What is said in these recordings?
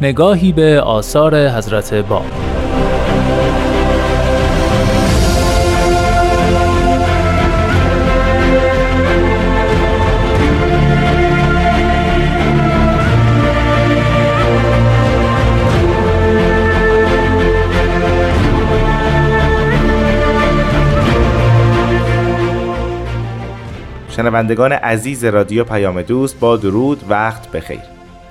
نگاهی به آثار حضرت باب شنوندگان عزیز رادیو پیام دوست با درود وقت بخیر.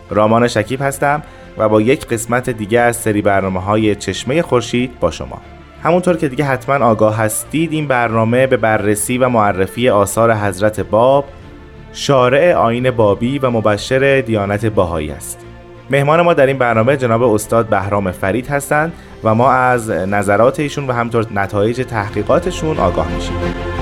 رامان شکیب هستم. و با یک قسمت دیگه از سری برنامه های چشمه خورشید با شما. همونطور که دیگه حتما آگاه هستید این برنامه به بررسی و معرفی آثار حضرت باب شارع آین بابی و مبشر دیانت باهایی است. مهمان ما در این برنامه جناب استاد بهرام فرید هستند و ما از نظرات ایشون و همطور نتایج تحقیقاتشون آگاه میشیم.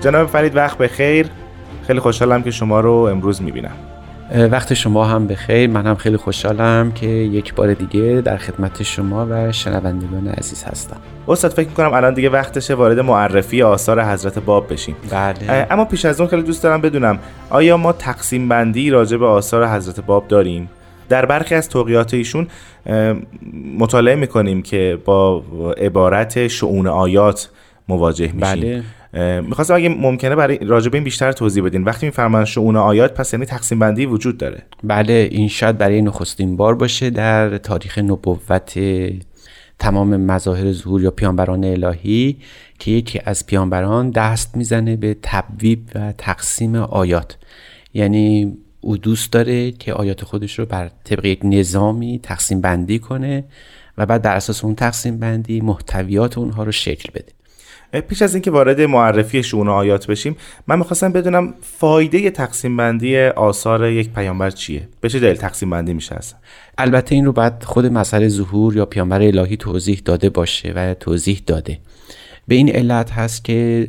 جناب فرید وقت بخیر خیلی خوشحالم که شما رو امروز می‌بینم. وقت شما هم بخیر من هم خیلی خوشحالم که یک بار دیگه در خدمت شما و شنوندگان عزیز هستم. استاد فکر می‌کنم الان دیگه وقتشه وارد معرفی آثار حضرت باب بشیم. بله. اما پیش از اون خیلی دوست دارم بدونم آیا ما تقسیم بندی راجع به آثار حضرت باب داریم؟ در برخی از توقیات ایشون مطالعه می‌کنیم که با عبارت شعون آیات مواجه میشیم. بله. می‌خواستم اگه ممکنه برای راجبه این بیشتر توضیح بدین. وقتی میفرمان شعون آیات پس یعنی تقسیم بندی وجود داره. بله این شاید برای نخستین بار باشه در تاریخ نبوت تمام مظاهر ظهور یا پیانبران الهی که یکی از پیانبران دست می‌زنه به تبویب و تقسیم آیات. یعنی او دوست داره که آیات خودش رو بر طبق یک نظامی تقسیم بندی کنه و بعد بر اساس اون تقسیم بندی محتویات اونها رو شکل بده. پیش از اینکه وارد معرفی شون آیات بشیم من می‌خواستم بدونم فایده تقسیم بندی آثار یک پیامبر چیه؟ به چه دلیل تقسیم بندی میشه اصلا؟ البته این رو بعد خود مسئله ظهور یا پیامبر الهی توضیح داده باشه و توضیح داده. به این علت هست که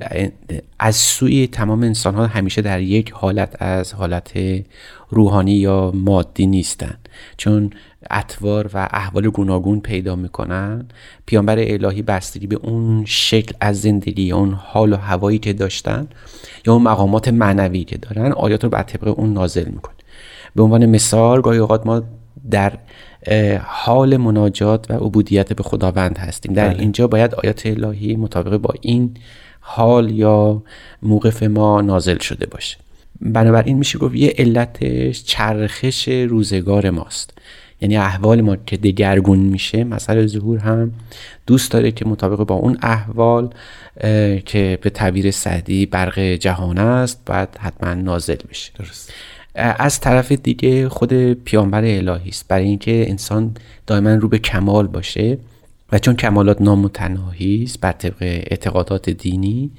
از سوی تمام انسان ها همیشه در یک حالت از حالت روحانی یا مادی نیستن. چون اطوار و احوال گوناگون پیدا می‌کنن. پیامبر الهی بستگی به اون شکل از زندگی یا اون حال و هوایی که داشتن یا اون مقامات معنوی که دارن آیات رو بر طبق اون نازل می‌کنه. به عنوان مثال گاهی اوقات ما در حال مناجات و عبودیت به خداوند هستیم. در بله. اینجا باید آیات الهی مطابق با این حال یا موقف ما نازل شده باشه. بنابراین میشه گفت یه علتش چرخش روزگار ماست. یعنی احوال ما که دگرگون میشه مسئله ظهور هم دوست داره که مطابق با اون احوال که به تعبیر سعدی برق جهان است باید حتما نازل بشه. درست. از طرف دیگه خود پیامبر الهی است. برای اینکه انسان دائما رو به کمال باشه و چون کمالات نامتناهی است بر طبق اعتقادات دینی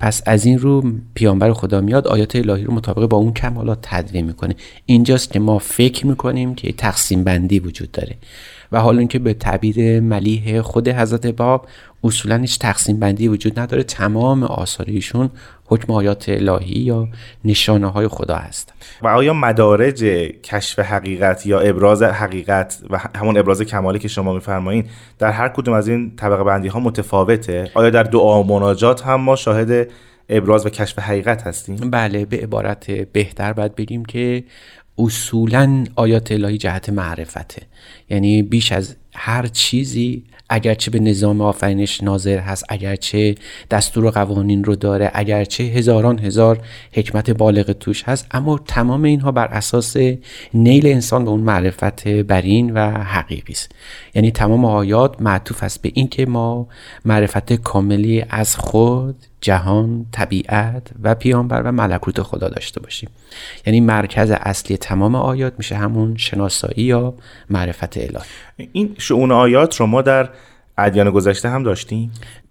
پس از این رو پیامبر خدا میاد آیات الهی رو مطابق با اون کمالات تدوین می‌کنه. اینجاست که ما فکر می‌کنیم که تقسیم بندی وجود داره. و حالا اینکه به تعبیر ملیح خود حضرت باب اصولا هیچ تقسیم بندی وجود نداره تمام آثار ایشون حکم آیات الهی یا نشانه های خدا هست. و آیا مدارج کشف حقیقت یا ابراز حقیقت و همون ابراز کمالی که شما میفرمایین در هر کدوم از این طبقه بندی ها متفاوته؟ آیا در دعا و مناجات هم ما شاهد ابراز و کشف حقیقت هستیم؟ بله به عبارت بهتر باید بگیم که اصولا آیات الهی جهت معرفته. یعنی بیش از هر چیزی اگرچه به نظام آفرینش ناظر هست اگرچه دستور و قوانین رو داره اگرچه هزاران هزار حکمت بالغ توش هست اما تمام اینها بر اساس نیل انسان به اون معرفت برین و حقیقی است. یعنی تمام آیات معطوف است به اینکه ما معرفت کاملی از خود جهان طبیعت و پیامبر و ملکوت خدا داشته باشیم. یعنی مرکز اصلی تمام آیات میشه همون شناسایی یا معرفت الهی این شعون آیات رو ما در ادیان گذشته هم داشتیم؟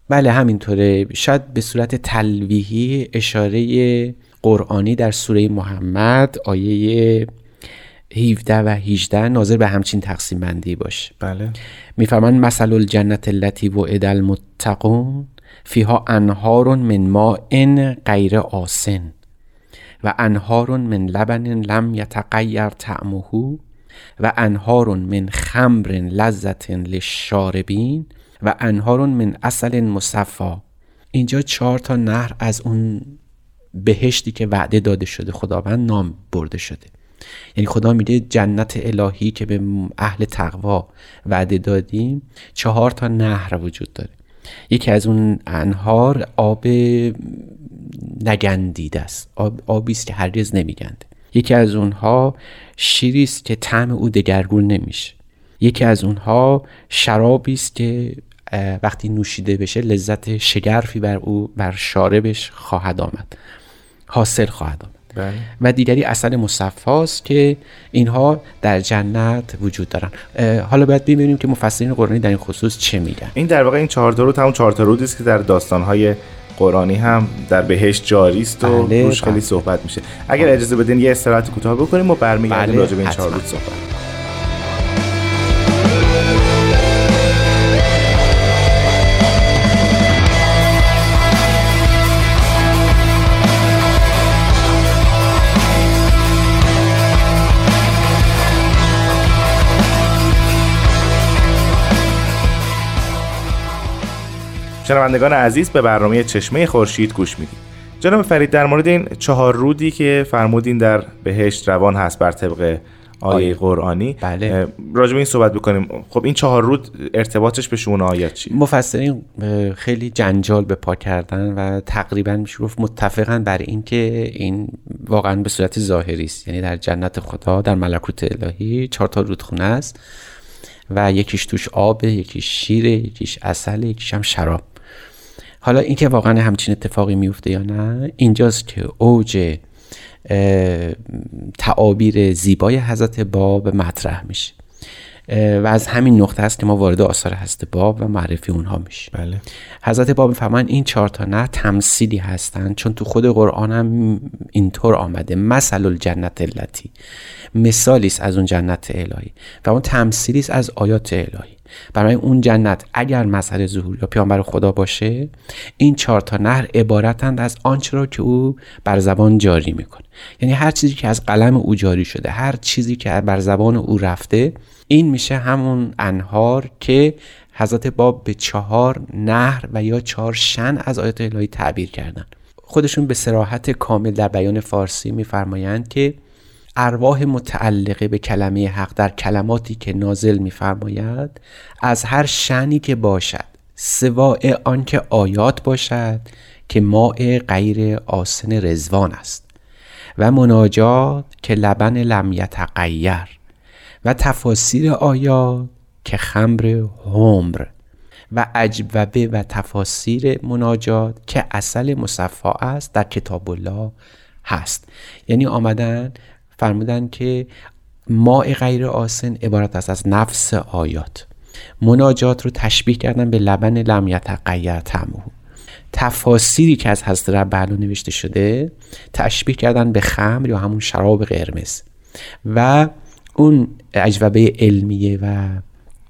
بله همینطوره. شاید به صورت تلویحی اشاره قرآنی در سوره محمد آیه 17 و 18 ناظر به همچین تقسیم بندی باشه. بله. میفرمان مثل الجنت التي وعد المتقون فیها انهار من ماء غیر آسن و انهار من لبن لم یتغیر طعمه و انهار من خمر لذت للشاربین و انهار من اصل مصفا. اینجا چهار تا نهر از اون بهشتی که وعده داده شده خداوند نام برده شده. یعنی خدا میگه جنت الهی که به اهل تقوا وعده دادیم چهار تا نهر وجود داره. یکی از اون انهار آب نگندیده است. آب آبی است که هرگز نمیگنده. یکی از اونها شیری است که طعم او دگرگون نمیشه. یکی از اونها شرابی است که وقتی نوشیده بشه لذت شگرفی بر او بر شاربش خواهد آمد. حاصل خواهد آمد. بله. و دیگری اصل مصفاست که اینها در جنت وجود دارن حالا باید ببینیم که مفسرین قرآنی در این خصوص چه میگن این در واقع این چهار تا رود همون چهار تا رودی است که در داستانهای قرآنی هم در بهشت جاری است و بله، روش خیلی. صحبت میشه اگر اجازه بدین یه استراحت کوتاه بکنیم و برمیگردیم بله، راجع به این چهار. رود صحبت شنوندگان عزیز به برنامه چشمه خورشید گوش می‌دید جناب فرید در مورد این چهار رودی که فرمودین در بهشت روان هست بر طبق آیه. قرآنی بله. راجع به این صحبت بکنیم. خب این چهار رود ارتباطش به شون آیات چی؟ مفسرین خیلی جنجال به پا کردن و تقریبا میشه گفت متفقن بر اینکه این واقعا به صورت ظاهری است. یعنی در جنت خدا در ملکوت الهی چهار تا رودخونه است و یکیش توش آبه یکیش شیره یکیش اصل یکیش هم شراب. حالا اینکه واقعا همچین اتفاقی میفته یا نه اینجاست که اوج تعابیر زیبای حضرت باب مطرح میشه. و از همین نقطه است که ما وارد آثار حضرت باب و معرفی اونها میشه بله. حضرت باب می‌فهمن این چهار تا نه تمثیلی هستند چون تو خود قرآن هم اینطور آمده. مثل الجنت التی. مثالی است از اون جنت الهی و اون تمثیلی است از آیات الهی. برای اون جنت اگر مسئله ظهور یا پیامبر خدا باشه این چهار تا نهر عبارتند از آنچه را که او بر زبان جاری می‌کنه یعنی هر چیزی که از قلم او جاری شده هر چیزی که بر زبان او رفته این میشه همون انهار که حضرت باب به چهار نهر و یا چهار شن از آیات الهی تعبیر کردن. خودشون به سراحت کامل در بیان فارسی میفرمایند که ارواح متعلقه به کلمه حق در کلماتی که نازل میفرماید از هر شنی که باشد سواء آنکه آیات باشد که ماء غیر آسن رزوان است و مناجات که لبن لم یتغیر. و تفاسیر آیات که خمر همر و اجوبه و تفاسیر مناجات که اصل مصفا است در کتاب الله هست. یعنی آمدن فرمودن که ماء غیر آسن عبارت است از نفس آیات. مناجات رو تشبیه کردن به لبن لم یتغیر طعمه. تفاسیری که از حضرت ربعلو نوشته شده تشبیه کردن به خمر یا همون شراب قرمز. و اون اجوبه علمیه و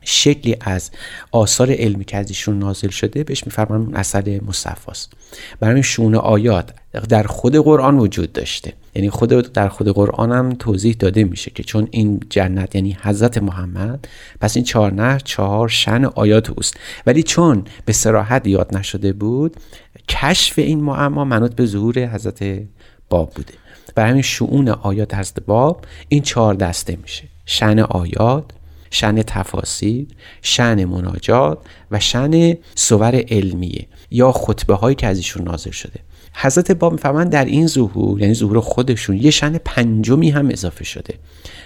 شکلی از آثار علمی که از ایشون نازل شده بهش میفرمان اون اثر مصفاست. برای شون آیات در خود قرآن وجود داشته. یعنی خود در خود قرآن هم توضیح داده میشه که چون این جنت یعنی حضرت محمد پس این چهار نه چهار شن آیات اوست. ولی چون به سراحت یاد نشده بود کشف این معما منوط به ظهور حضرت باب بوده. برای همین شعون آیات حضرت باب این چهار دسته میشه. شن آیات شن تفاسیر شن مناجات و شن صور علمیه یا خطبه هایی که از ایشون نازل شده. حضرت باب می‌فهمن در این ظهور یعنی ظهور خودشون یه شن پنجمی هم اضافه شده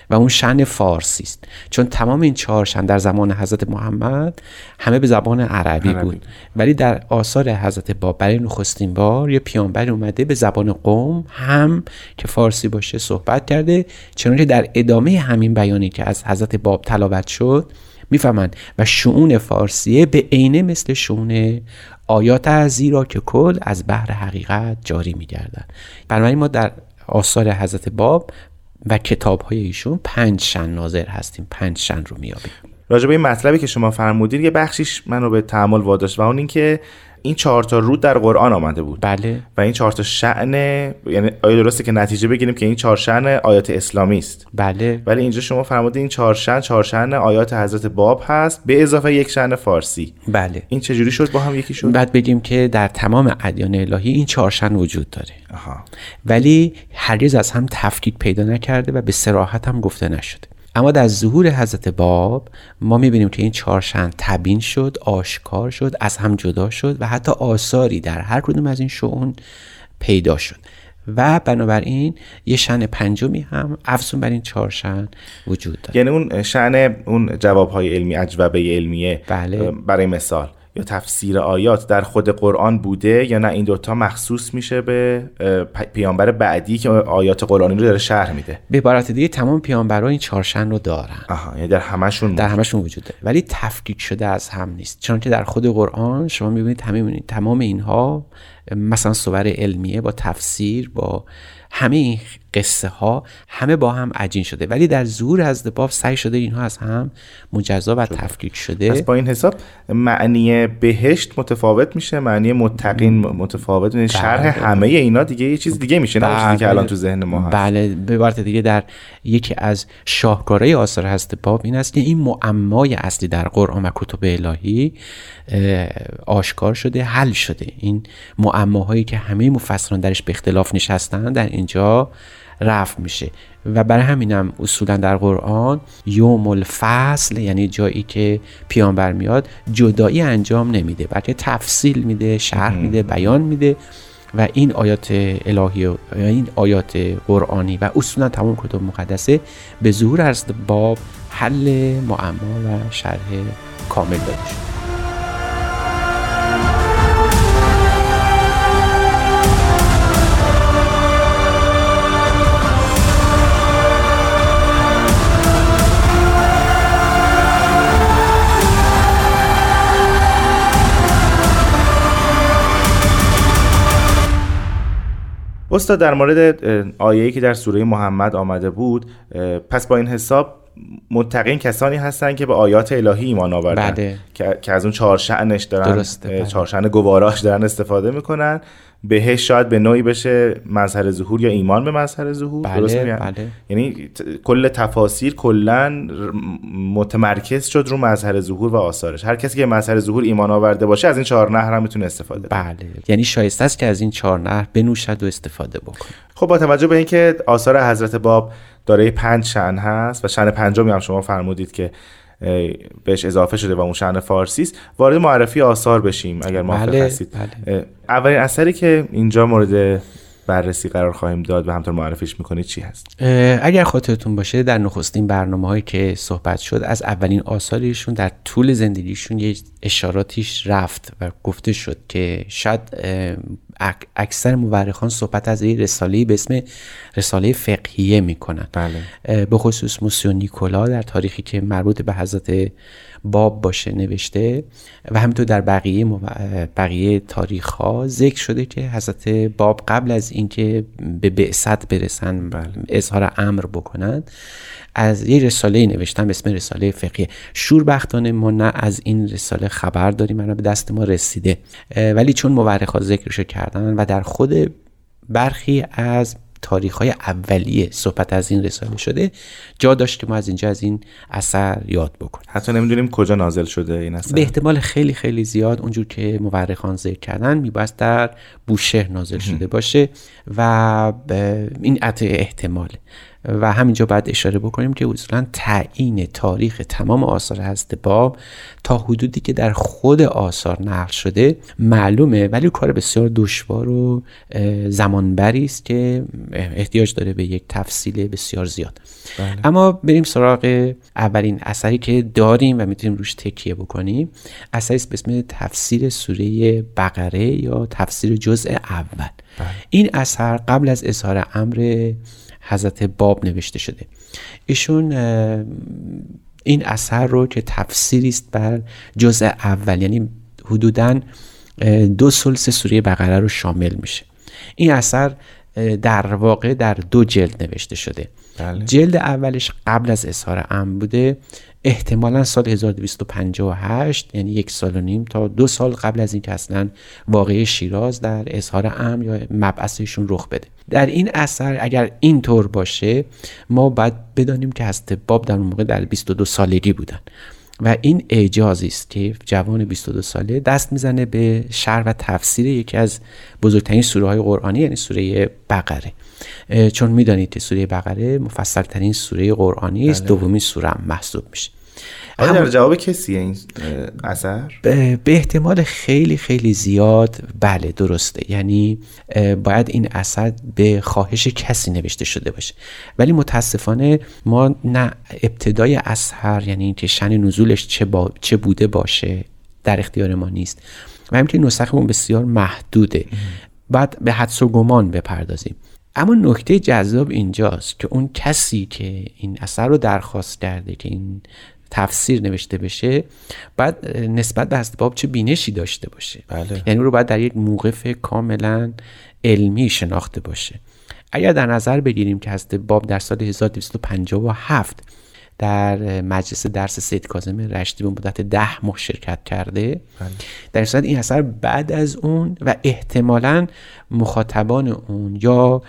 و اون شن فارسی است. چون تمام این چهار شن در زمان حضرت محمد همه به زبان عربی, عربی. بود. ولی در آثار حضرت باب برای نخستین بار یه پیانبر اومده به زبان قوم هم که فارسی باشه صحبت کرده. چنانچه در ادامه همین بیانی که از حضرت باب تلاوت شد می‌فهمند و شعون فارسیه به عینه مثل شعون آیات از زیرا که کل از بحر حقیقت جاری میگردن. بنابراین ما در آثار حضرت باب و کتاب های ایشون پنج شن ناظر هستیم پنج شن رو میابیم راجع به این مطلبی که شما فرمودید یه بخشیش منو به تعامل واداشت و اون اینکه این چهار تا رود در قرآن آمده بود. بله. و این چهار تا شأن یعنی آیا درسته که نتیجه بگیریم که این چهار شأن آیات اسلامی است. بله. ولی اینجا شما فرمودید این چهار شأن چهار شأن آیات حضرت باب هست به اضافه یک شأن فارسی. بله. این چجوری شد؟ با هم یکی شد؟ بعد بگیم که در تمام ادیان الهی این چهار شن وجود داره. آها. ولی هرگز از هم تفکیک پیدا نکرده و به سراحت هم گفته نشده. اما در ظهور حضرت باب ما می‌بینیم که این چهارشن تبین شد آشکار شد از هم جدا شد و حتی آثاری در هر کدوم از این شعون پیدا شد. و بنابراین یه شن پنجمی هم افزون بر این چهار شن وجود داره. یعنی اون شأن اون جوابهای علمی اجوبه علمیه بله. برای مثال. یا تفسیر آیات در خود قرآن بوده یا نه؟ این دوتا مخصوص میشه به پیامبر بعدی که آیات قرآنی رو داره شرح میده. به عبارت دیگه تمام پیامبران این چهار شن رو دارن. آها یعنی در همشون در همشون وجود داره. ولی تفکیک شده از هم نیست. چون که در خود قرآن شما می‌بینید تمام اینها مثلا صور علمیه با تفسیر با همه قصه ها همه با هم عجین شده. ولی در ظهور از باب سعی شده اینها از هم مجزا و تفکیک شده. پس با این حساب معنی بهشت متفاوت میشه معنی متقین متفاوت میشه. شرح همه اینا دیگه یه چیز دیگه میشه نه چیزی که الان تو ذهن ما هست. بله به عبارت دیگه در یکی از شاهکارهای آثار هست باب این است که این معمای اصلی در قرآن و کتب الهی آشکار شده حل شده. این معماهایی که همه مفسران درش به اختلاف نشستن در اینجا رفع میشه. و برای همینم اصولا در قرآن یوم الفصل یعنی جایی که پیامبر میاد جدایی انجام نمیده بلکه تفصیل میده شرح میده بیان میده. و این آیات الهی و این آیات قرآنی و اصولا تمام کتب مقدسه به ظهور از باب حل معما و شرح کامل داده شد استاد در مورد آیه‌ای که در سوره محمد آمده بود پس با این حساب متقین کسانی هستند که به آیات الهی ایمان آوردن بله. که, از اون چهار شأنش دارن بله. چهار شأن گواراش دارن استفاده می‌کنن بهش شاید به نوعی بشه مظهر ظهور یا ایمان به مظهر ظهور بله، درست؟ بله. یعنی کل تفاسیر کلا متمرکز شد رو مظهر ظهور و آثارش هر کسی که مظهر ظهور ایمان آورده باشه از این چهار نهر هم می‌تونه استفاده بله یعنی شایسته است که از این چهار نهر بنوشد و استفاده بکنه خب با توجه به اینکه آثار حضرت باب دارای پنج شأن هست و شأن پنجمی هم شما فرمودید که بهش اضافه شده و اون شأن فارسی است. وارد معرفی آثار بشیم اگر موافق بله، هستید. بله. اولین اثری که اینجا مورد بررسی قرار خواهیم داد و همطور معرفیش می‌کنید چی هست؟ اگر خاطرتون باشه در نخستین برنامه هایی که صحبت شد از اولین آثارشون در طول زندگیشون یه اشاراتیش رفت و گفته شد که شاید اکثر مورخان صحبت از یه رساله به اسم رساله فقهیه می‌کنن بله. به خصوص موسیو نیکولا در تاریخی که مربوط به حضرت باب باشه نوشته و همینطور در بقیه مو- بقیه تاریخ ها ذکر شده که حضرت باب قبل از اینکه به بعثت برسن اظهار امر بکنن از یه رساله نوشتن به اسم رساله فقیه. شوربختانه ما نه از این رساله خبر داریم من به دست ما رسیده. ولی چون مورخ ذکرشو کردن و در خود برخی از تاریخ های اولیه صحبت از این رساله شده جا داشت که ما از اینجا از این اثر یاد بکنیم. حتی نمی‌دونیم کجا نازل شده این اثر. به احتمال خیلی خیلی زیاد اونجور که مورخان ذکر کردن میباید در بوشهر نازل شده باشه و این عطع احتمال. و همینجا باید اشاره بکنیم که اصولا تعیین تاریخ تمام آثار حضرت باب تا حدودی که در خود آثار نقل شده معلومه ولی کار بسیار دشوار و زمانبری است که احتیاج داره به یک تفصیل بسیار زیاد بله. اما بریم سراغ اولین اثری که داریم و می‌تونیم روش تکیه بکنیم اثری به اسم تفسیر سوره بقره یا تفسیر جزء اول بله. این اثر قبل از اظهار امر حضرت باب نوشته شده. ایشون این اثر رو که تفسیری است بر جزء اول یعنی حدودا دو سلس سوره بقره رو شامل میشه. این اثر در واقع در دو جلد نوشته شده. بله. جلد اولش قبل از اظهار ام بوده احتمالا سال 1258 یعنی یک سال و نیم تا دو سال قبل از اینکه اصلا واقعی شیراز در اظهار ام یا مبعثشون رخ بده. در این اثر اگر اینطور باشه ما باید بدانیم که هست باب در اون موقع در 22 سالگی بودن. و این اعجازی است که جوان 22 ساله دست می‌زنه به شرح و تفسیر یکی از بزرگترین سوره های قرآنی یعنی سوره بقره. چون می‌دانید که سوره بقره مفصلترین سوره قرآنی است بله. دومین سوره هم محسوب میشه. آیا در جواب کسی این اثر؟ به احتمال خیلی خیلی زیاد بله درسته. یعنی باید این اثر به خواهش کسی نوشته شده باشه. ولی متاسفانه ما نه ابتدای اثر یعنی اینکه شن نزولش چه, با... چه بوده باشه در اختیار ما نیست. و همینطور نسخمون بسیار محدوده. بعد به حدس و گمان بپردازیم. اما نکته جذاب اینجاست که اون کسی که این اثر رو درخواست کرده که این تفسیر نوشته بشه بعد نسبت به باب چه بینشی داشته باشه بله. یعنی رو باید در یک موقف کاملا علمی شناخته باشه اگر در نظر بگیریم که هست باب در سال 1257 در مجلس درس سید کاظم رشدی به مدت ده ماه شرکت کرده بله. در صورت این اثر بعد از اون و احتمالا مخاطبان اون یا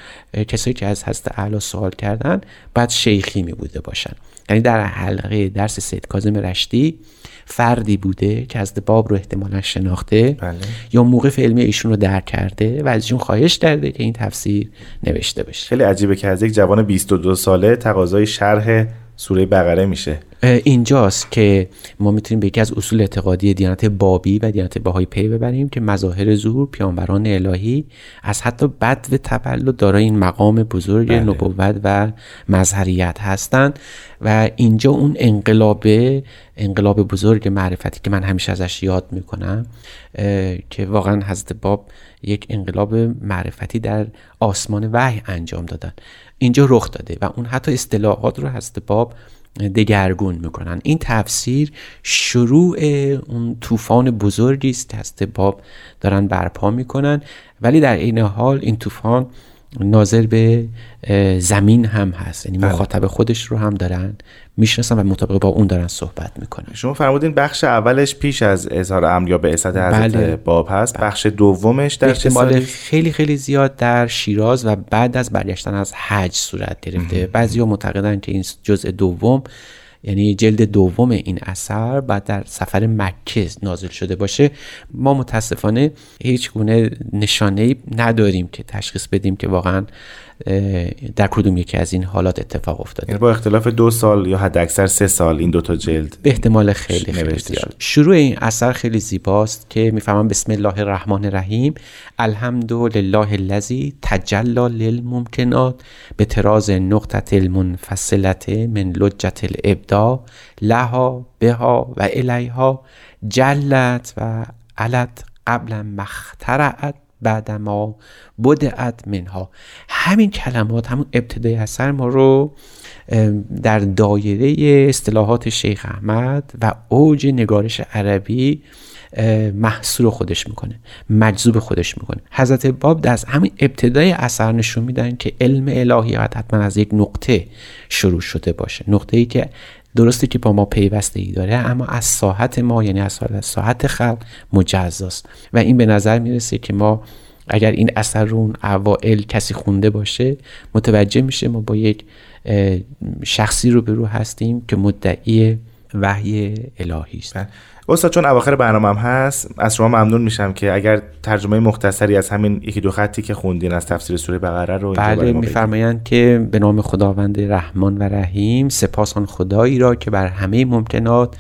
کسایی که از هست اعلی سوال کردن بعد شیخی می بوده باشن یعنی در حلقه درس سید کاظم رشدی فردی بوده که از باب رو احتمالا شناخته بله. یا موقع علمی ایشون رو درک کرده و از ایشون خواهش کرده که این تفسیر نوشته بشه خیلی عجیبه که از یک جوان 22 ساله تقاضای شرح سوره بقره میشه. اینجاست که ما می‌تونیم به یکی از اصول اعتقادی دیانت بابی و دیانت باهای پی ببریم که مظاهر ظهور پیامبران الهی از حتی بد و تولد دارای این مقام بزرگ بله. نبوت و مظهریت هستند. و اینجا اون انقلاب انقلاب بزرگ معرفتی که من همیشه ازش یاد می‌کنم که واقعا حضرت باب یک انقلاب معرفتی در آسمان وحی انجام دادن. اینجا رخ داده و اون حتی اصطلاحات رو هست باب دگرگون می‌کنن. این تفسیر شروع اون طوفان بزرگی است هست باب دارن برپا می‌کنن. ولی در این حال این طوفان ناظر به زمین هم هست یعنی بله. مخاطب خودش رو هم دارن می‌شناسن و مطابق با اون دارن صحبت می‌کنن شما فرمودین بخش اولش پیش از اظهار امر یا به حضرت بله. باب هست بله. بخش دومش در احتمال خیلی خیلی زیاد در شیراز و بعد از برگشتن از حج صورت گرفته بعضی ها معتقدن که این جزء دوم یعنی جلد دوم این اثر بعد در سفر مکه نازل شده باشه ما متاسفانه هیچ گونه نشانه نداریم که تشخیص بدیم که واقعا در کدوم یکی از این حالات اتفاق افتاده؟ یعنی با اختلاف دو سال یا حد اکثر سه سال این دوتا جلد به احتمال خیلی خیلی زیاد. شروع این اثر خیلی زیباست که می‌فهمم بسم الله الرحمن الرحیم الحمد لله الذی تجلا للممکنات به تراز نقطه المنفصلت من لجت الابدا لها بها و الیها جلت و علت قبل مخترعت. بعد ما بدعت منها. همین کلمات همون ابتدای اثر ما رو در دایره اصطلاحات شیخ احمد و اوج نگارش عربی محصول خودش می‌کنه مجذوب خودش می‌کنه. حضرت باب در همین ابتدای اثر نشون میدن که علم الهی حتما از یک نقطه شروع شده باشه. نقطه ای که درسته که با ما پیوسته ای داره اما از ساحت ما یعنی از ساحت خلق مجزاست. و این به نظر می‌رسه که ما اگر این اثر رو اون اوائل کسی خونده باشه متوجه میشه ما با یک شخصی رو به رو هستیم که مدعی وحی الهی است بله. استاد چون اواخر برنامه هم هست از شما ممنون میشم که اگر ترجمه مختصری از همین یکی دو خطی که خوندین از تفسیر سوره بقره رو بله. میفرمایند که به نام خداوند رحمان و رحیم سپاس آن خدایی را که بر همه ممکنات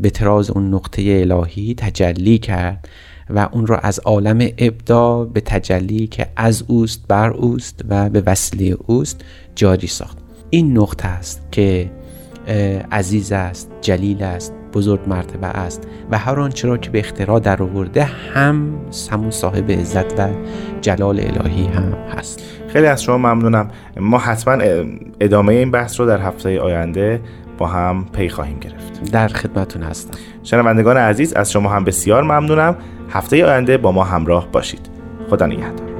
به تراز اون نقطه الهی تجلی کرد و اون را از عالم ابدا به تجلی که از اوست بر اوست و به وسیله اوست جاری ساخت این نقطه است که عزیز است جلیل است بزرگ مرتبه است و هر آنچه را که به اختراع در آورده هم همون صاحب عزت و جلال الهی هم هست. خیلی از شما ممنونم. ما حتما ادامه این بحث رو در هفته آینده با هم پی خواهیم گرفت. در خدمتون هستم. شنوندگان عزیز از شما هم بسیار ممنونم. هفته آینده با ما همراه باشید. خدا نگهدار.